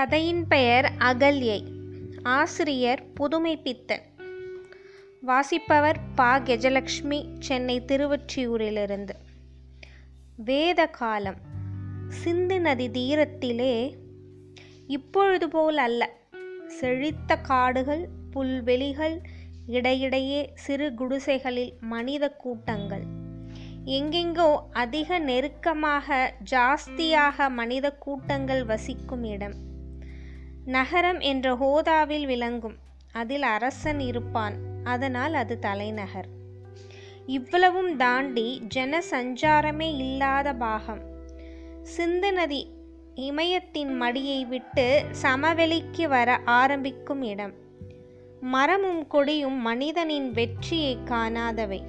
கதையின் பெயர் அகல்யை. ஆசிரியர் புதுமைப்பித்தன். வாசிப்பவர் பா. கெஜலக்ஷ்மி சென்னை திருவொற்றியூரிலிருந்து. வேத காலம் சிந்து நதி தீரத்திலே இப்பொழுது போல் அல்ல. செழித்த காடுகள் புல்வெளிகள் இடையிடையே சிறு குடிசைகளில் மனித கூட்டங்கள். எங்கெங்கோ அதிக நெருக்கமாக ஜாஸ்தியாக மனித கூட்டங்கள் வசிக்கும் இடம். நகரம் என்ற ஹோதாவில் விளங்கும். அதில் அரசன் இருப்பான். அதனால் அது தலைநகர். இவ்வளவும் தாண்டி ஜன சஞ்சாரமே இல்லாத பாகம். சிந்து நதி இமயத்தின் மடியை விட்டு சமவெளிக்கு வர ஆரம்பிக்கும் இடம். மரமும் கொடியும் மனிதனின் வெற்றியை காணாதவை.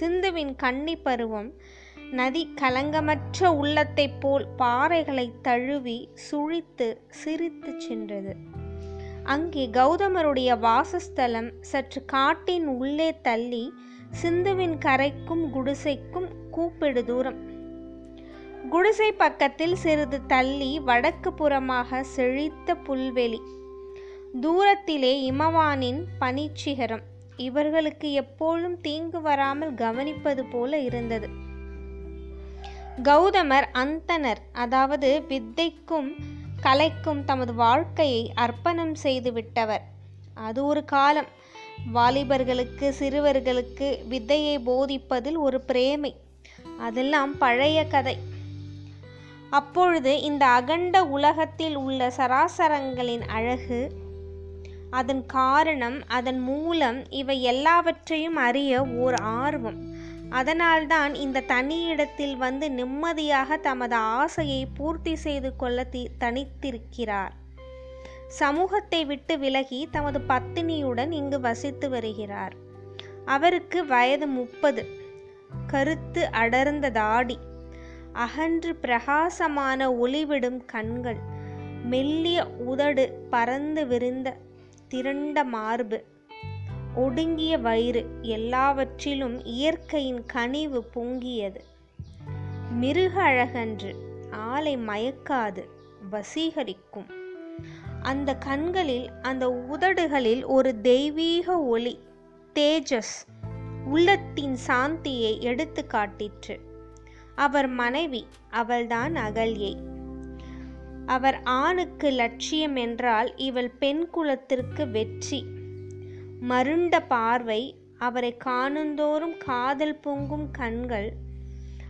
சிந்துவின் கன்னி பருவம் நதி கலங்கமற்ற உள்ளத்தைப் போல் பாறைகளை தழுவி சுழித்து சிரித்து சென்றது. அங்கே கௌதமருடைய வாசஸ்தலம் சற்று காட்டின் உள்ளே தள்ளி சிந்துவின் கரைக்கும் குடிசைக்கும் கூப்பிடு தூரம். குடிசை பக்கத்தில் சிறிது தள்ளி வடக்கு புறமாக செழித்த புல்வெளி. தூரத்திலே இமவானின் பனிச்சிகரம். இவர்களுக்கு எப்போதும் தீங்கு வராமல் கவனிப்பது போல இருந்தது. கௌதமர் அந்தனர் அதாவது வித்தைக்கும் கலைக்கும் தமது வாழ்க்கையை அர்ப்பணம் செய்து விட்டவர். அது ஒரு காலம். வாலிபர்களுக்கு சிறுவர்களுக்கு வித்தையை போதிப்பதில் ஒரு பிரேமை. அதெல்லாம் பழைய கதை. அப்பொழுது இந்த அகண்ட உலகத்தில் உள்ள சராசரங்களின் அழகு அதன் காரணம் அதன் மூலம் இவை எல்லாவற்றையும் அறிய ஓர் ஆர்வம். அதனால்தான் இந்த தனியிடத்தில் வந்து நிம்மதியாக தமது ஆசையை பூர்த்தி செய்து கொள்ள தி தனித்திருக்கிறார். சமூகத்தை விட்டு விலகி தமது பத்தினியுடன் இங்கு வசித்து வருகிறார். அவருக்கு வயது முப்பது. கருத்து அடர்ந்த தாடி. அகன்று பிரகாசமான ஒளிவிடும் கண்கள். மெல்லிய உதடு பறந்து விரிந்த திரண்ட மார்பு. ஒடுங்கிய வயிறு எல்லாவற்றிலும் இயற்கையின் கனிவு பொங்கியது. மிருக அழகன்று ஆலை மயக்காது வசீகரிக்கும். அந்த கண்களில் அந்த உதடுகளில் ஒரு தெய்வீக ஒளி தேஜஸ் உள்ளத்தின் சாந்தியை எடுத்து காட்டிற்று. அவர் மனைவி அவள்தான் அகல்யை. அவர் ஆணுக்கு லட்சியம் என்றால் இவள் பெண் குலத்திற்கு வெற்றி. மருண்ட பார்வை அவரை காணுந்தோறும் காதல் பொங்கும் கண்கள்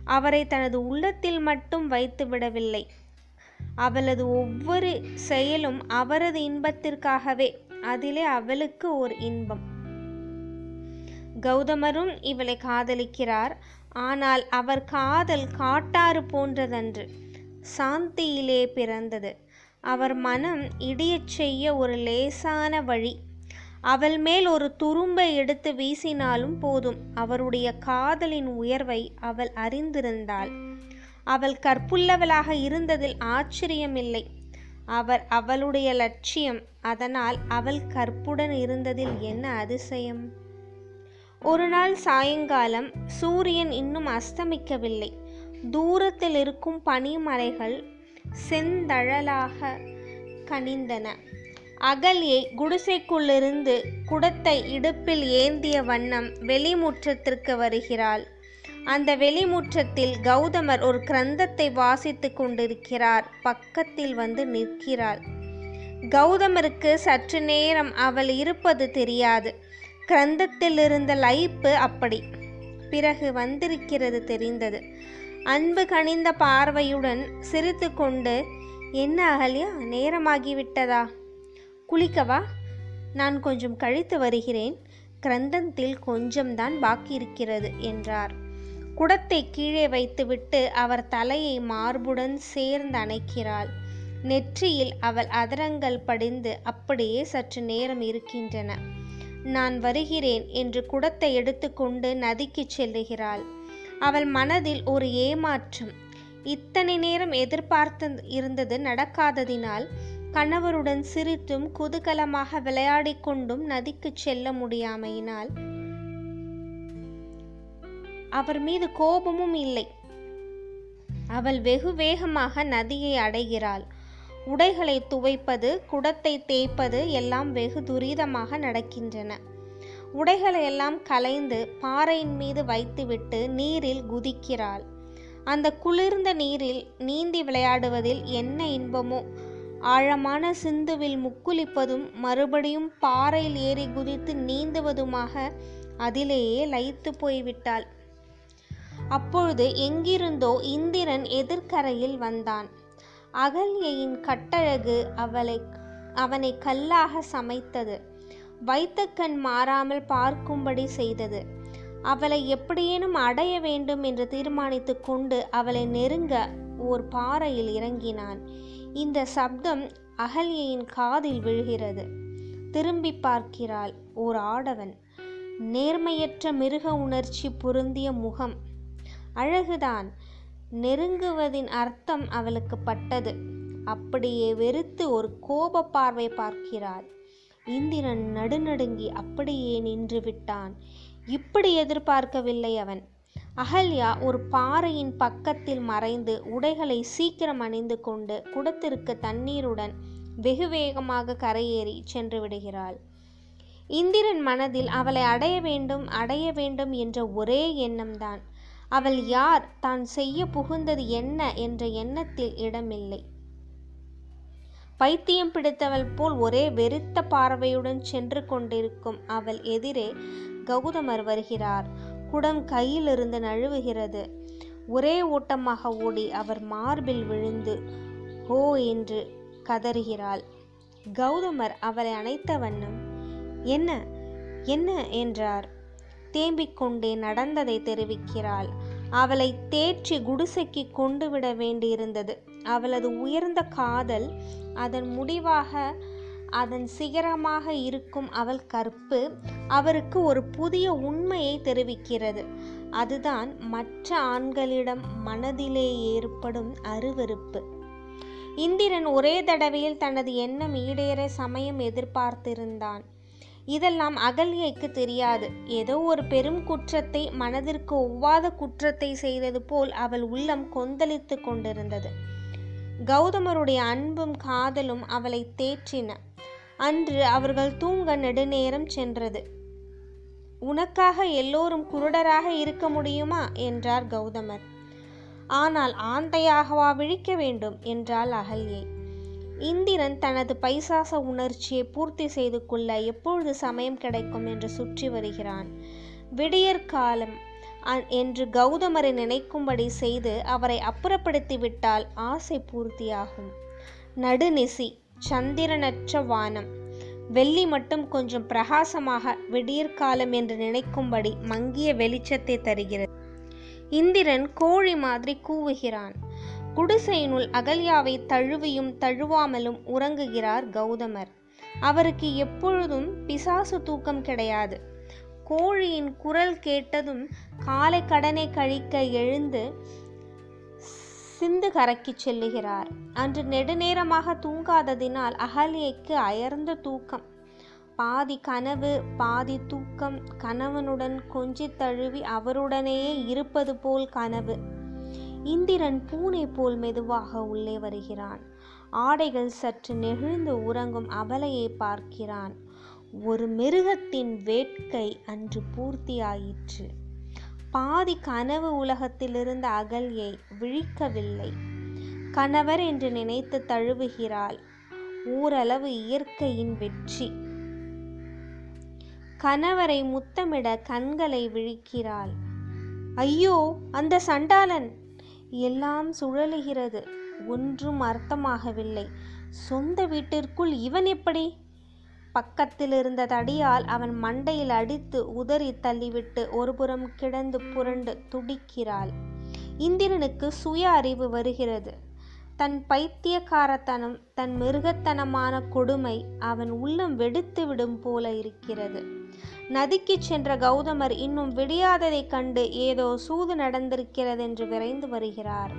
அவரை தனது உள்ளத்தில் மட்டும் வைத்து விடவில்லை. அவளது ஒவ்வொரு செயலும் அவரது இன்பத்திற்காகவே அதிலே அவளுக்கு ஒரு இன்பம். கௌதமரும் இவளை காதலிக்கிறார். ஆனால் அவர் காதல் காட்டாறு போன்றதன்று சாந்தியிலே பிறந்தது. அவர் மனம் இடியச் செய்ய ஒரு லேசான வழி. அவள் மேல் ஒரு துரும்பை எடுத்து வீசினாலும் போதும். அவருடைய காதலின் உயர்வை அவள் அறிந்திருந்தாள். அவள் கற்புள்ளவளாக இருந்ததில் ஆச்சரியமில்லை. அவர் அவளுடைய லட்சியம். அதனால் அவள் கற்புடன் இருந்ததில் என்ன அதிசயம்? ஒரு நாள் சாயங்காலம் சூரியன் இன்னும் அஸ்தமிக்கவில்லை. தூரத்தில் இருக்கும் பனிமலைகள் செந்தழலாக கனிந்தன. அகல்யை குடிசைக்குள்ளிருந்து குடத்தை இடுப்பில் ஏந்திய வண்ணம் வெளிமுற்றத்திற்கு வருகிறாள். அந்த வெளிமுற்றத்தில் கௌதமர் ஒரு கிரந்தத்தை வாசித்து கொண்டிருக்கிறார். பக்கத்தில் வந்து நிற்கிறாள். கௌதமருக்கு சற்று நேரம் அவள் இருப்பது தெரியாது. கிரந்தத்தில் இருந்த லைப்பு அப்படி. பிறகு வந்திருக்கிறது தெரிந்தது. அன்பு கனிந்த பார்வையுடன் சிரித்து கொண்டு என்ன அகல்யா நேரமாகிவிட்டதா? குளிக்கவா? நான் கொஞ்சம் கழித்து வருகிறேன். கிரந்தத்தில் கொஞ்சம்தான் பாக்கி இருக்கிறது என்றார். குடத்தை கீழே வைத்துவிட்டு அவர் தலையை மார்புடன் சேர்ந்து அணைக்கிறாள். நெற்றியில் அவள் அதரங்கள் படிந்து அப்படியே சற்று நேரம் இருக்கின்றன. நான் வருகிறேன் என்று குடத்தை எடுத்துக்கொண்டு நதிக்கு செல்லுகிறாள். அவள் மனதில் ஒரு ஏமாற்றம். இத்தனை நேரம் எதிர்பார்த்து இருந்தது நடக்காததினால் கணவருடன் சிரித்தும் குதூகலமாக விளையாடி கொண்டும் நதிக்கு செல்ல முடியாமையினால் அவர் மீது கோபமும் இல்லை. அவள் வெகு வேகமாக நதியை அடைகிறாள். உடைகளை துவைப்பது குடத்தை தேய்ப்பது எல்லாம் வெகு துரிதமாக நடக்கின்றன. உடைகளை எல்லாம் கலைந்து பாறையின் மீது வைத்துவிட்டு நீரில் குதிக்கிறாள். அந்த குளிர்ந்த நீரில் நீந்தி விளையாடுவதில் என்ன இன்பமோ ஆழமான சிந்துவில் முக்குளிப்பதும் மறுபடியும் பாறையில் ஏறி குதித்து நீந்துவதுமாக அதிலேயே லயித்து போய்விட்டாள். அப்பொழுது எங்கிருந்தோ இந்திரன் எதிர்க்கரையில் வந்தான். அகல்யையின் கட்டழகு அவளை அவனை கல்லாக சமைத்தது. வைத்த கண் மாறாமல் பார்க்கும்படி செய்தது. அவளை எப்படியேனும் அடைய வேண்டும் என்று தீர்மானித்து கொண்டு அவளை நெருங்க ஓர் பாறையில் இறங்கினான். இந்த சப்தம் அகல்யையின் காதில் விழுகிறது. திரும்பி பார்க்கிறாள் ஓர் ஆடவன். நேர்மையற்ற மிருக உணர்ச்சி பொருந்திய முகம். அழகுதான். நெருங்குவதின் அர்த்தம் அவளுக்கு பட்டது. அப்படியே வெறுத்து ஒரு கோப பார்வை பார்க்கிறாள். இந்திரன் நடுநடுங்கி அப்படியே நின்று விட்டான். இப்படி எதிர்பார்க்கவில்லை அவன். அகல்யா ஒரு பாறையின் பக்கத்தில் மறைந்து உடைகளை சீக்கிரம் அணிந்து கொண்டு குடத்திற்கு தண்ணீருடன் வெகு வேகமாக கரையேறி சென்று விடுகிறாள். இந்திரன் மனதில் அவளை அடைய வேண்டும் அடைய வேண்டும் என்ற ஒரே எண்ணம்தான். அவள் யார் தான் செய்ய புகுந்தது என்ன என்ற எண்ணத்தில் இடமில்லை. பைத்தியம் பிடித்தவள் போல் ஒரே வெறித்த பார்வையுடன் சென்று கொண்டிருக்கும் அவள் எதிரே கௌதமர் வருகிறார். குடம் கையிலிருந்து நழுவுகிறது. ஒரே ஓட்டமாக ஓடி அவர் மார்பில் விழுந்து ஹோ என்று கதறுகிறாள். கௌதமர் அவளை அணைத்த வண்ணம் என்ன என்ன? என்றார். தேம்பிக் கொண்டே நடந்ததை தெரிவிக்கிறாள். அவளை தேற்றி குடிசைக்கு கொண்டு விட வேண்டியிருந்தது. அவளது உயர்ந்த காதல் அதன் முடிவாக அதன் சிகரமாக இருக்கும் அவள் கற்பு அவருக்கு ஒரு புதிய உண்மையை தெரிவிக்கிறது. அதுதான் மற்ற ஆண்களிடம் மனதிலே ஏற்படும் அருவருப்பு. இந்திரன் ஒரே தடவையில் தனது எண்ணம் ஈடேற சமயம் எதிர்பார்த்திருந்தான். இதெல்லாம் அகல்யைக்கு தெரியாது. ஏதோ ஒரு பெரும் குற்றத்தை மனதிற்கு ஒவ்வாத குற்றத்தை செய்தது போல் அவள் உள்ளம் கொந்தளித்து கொண்டிருந்தது. கௌதமருடைய அன்பும் காதலும் அவளை தேற்றின. அன்று அவர்கள் தூங்க நெடுநேரம் சென்றது. உனக்காக எல்லோரும் குருடராக இருக்க முடியுமா? என்றார் கௌதமர். ஆனால் ஆந்தையாகவா விழிக்க வேண்டும்? என்றாள் அகல்யை. இந்திரன் தனது பைசாச உணர்ச்சியை பூர்த்தி செய்து கொள்ள எப்பொழுது சமயம் கிடைக்கும்? என்று சுற்றி வருகிறான். விடியற்காலம். என்று கௌதமரை நினைக்கும்படி செய்து அவரை அப்புறப்படுத்தி விட்டால் ஆசை பூர்த்தியாகும். நடுநிசி சந்திரனற்ற வானம். வெள்ளி மட்டும் கொஞ்சம் பிரகாசமாக விடியற்காலம் என்று நினைக்கும்படி மங்கிய வெளிச்சத்தை தருகிறது. இந்திரன் கோழி மாதிரி கூவுகிறான். குடிசையினுள் அகல்யாவை தழுவியும் தழுவாமலும் உறங்குகிறார் கௌதமர். அவருக்கு எப்பொழுதும் பிசாசு தூக்கம் கிடையாது. கோழியின் குரல் கேட்டதும் காலை கடனை கழிக்க எழுந்து சிந்து கரைக்குச் செல்லுகிறார். அன்று நெடுநேரமாக தூங்காததினால் அகலியைக்கு அயர்ந்த தூக்கம். பாதி கனவு பாதி தூக்கம். கணவனுடன் கொஞ்சி தழுவி அவருடனேயே இருப்பது போல் கனவு. இந்திரன் பூனை போல் மெதுவாக உள்ளே வருகிறான். ஆடைகள் சற்று நெகிழ்ந்து உறங்கும் அவலையை பார்க்கிறான். ஒரு மிருகத்தின் வேட்கை அன்று பூர்த்தியாயிற்று. பாதி கனவு உலகத்திலிருந்த அகல்யை விழிக்கவில்லை. கணவர் என்று நினைத்து தழுவுகிறாள். ஓரளவு இயற்கையின் வெற்றி. கணவரை முத்தமிட கண்களை விழிக்கிறாள். ஐயோ அந்த சண்டாளன்! எல்லாம் சுழலுகிறது. ஒன்றும் அர்த்தமாகவில்லை. சொந்த வீட்டிற்குள் இவன் எப்படி? பக்கத்தில் இருந்த தடியால் அவன் மண்டையில் அடித்து உதறி தள்ளிவிட்டு ஒருபுறம் கிடந்து புரண்டு துடிக்கிறாள். இந்திரனுக்கு சுய அறிவு வருகிறது. தன் பைத்தியக்காரத்தனம் தன் மிருகத்தனமான கொடுமை அவன் உள்ளம் வெடித்து விடும் போல இருக்கிறது. நதிக்கு சென்ற கௌதமர் இன்னும் விடியாததைக் கண்டு ஏதோ சூது நடந்திருக்கிறதென்று விரைந்து வருகிறார்.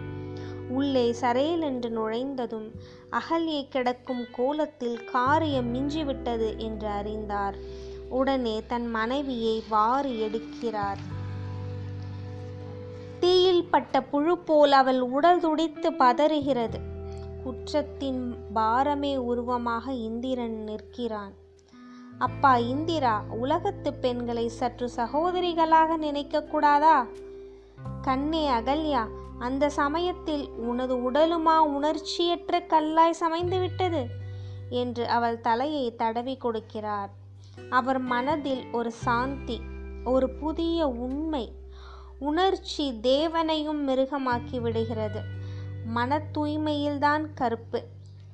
உள்ளே சரையல் என்று நுழைந்ததும் அகல்யை கிடக்கும் கோலத்தில் காரியம் மிஞ்சிவிட்டது என்று அறிந்தார். உடனே தன் மனைவியை வாரி எடுக்கிறார். தீயில் பட்ட புழு போல் அவள் உடல் துடித்து பதறுகிறது. குற்றத்தின் பாரமே உருவமாக இந்திரன் நிற்கிறான். அப்பா இந்திரா உலகத்து பெண்களை சற்று சகோதரிகளாக நினைக்க கூடாதா கண்ணே அகல்யா அந்த சமயத்தில் உனது உடலுமா உணர்ச்சியற்ற கல்லாய் சமைந்து விட்டது? என்று அவள் தலையை தடவி கொடுக்கிறார். அவர் மனதில் ஒரு சாந்தி ஒரு புதிய உண்மை உணர்ச்சி தேவனையும் மிருகமாக்கி விடுகிறது. மன தூய்மையில்தான் கருப்பு.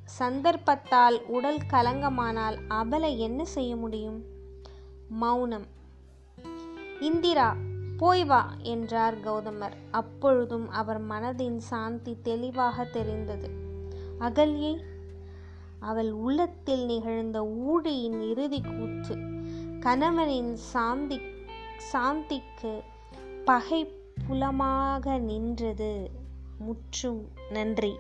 சந்தர்ப்பத்தால் உடல் கலங்கமானால் அபலை என்ன செய்ய முடியும்? மௌனம். இந்திரா போய் வா என்றார் கௌதமர். அப்பொழுதும் அவர் மனதின் சாந்தி தெளிவாக தெரிந்தது. அகல்யை அவள் உள்ளத்தில் நிகழ்ந்த ஊழியின் இறுதி கூற்று கணவனின் சாந்தி சாந்திக்கு பகை புலமாக நின்றது. முற்றும் நன்றி.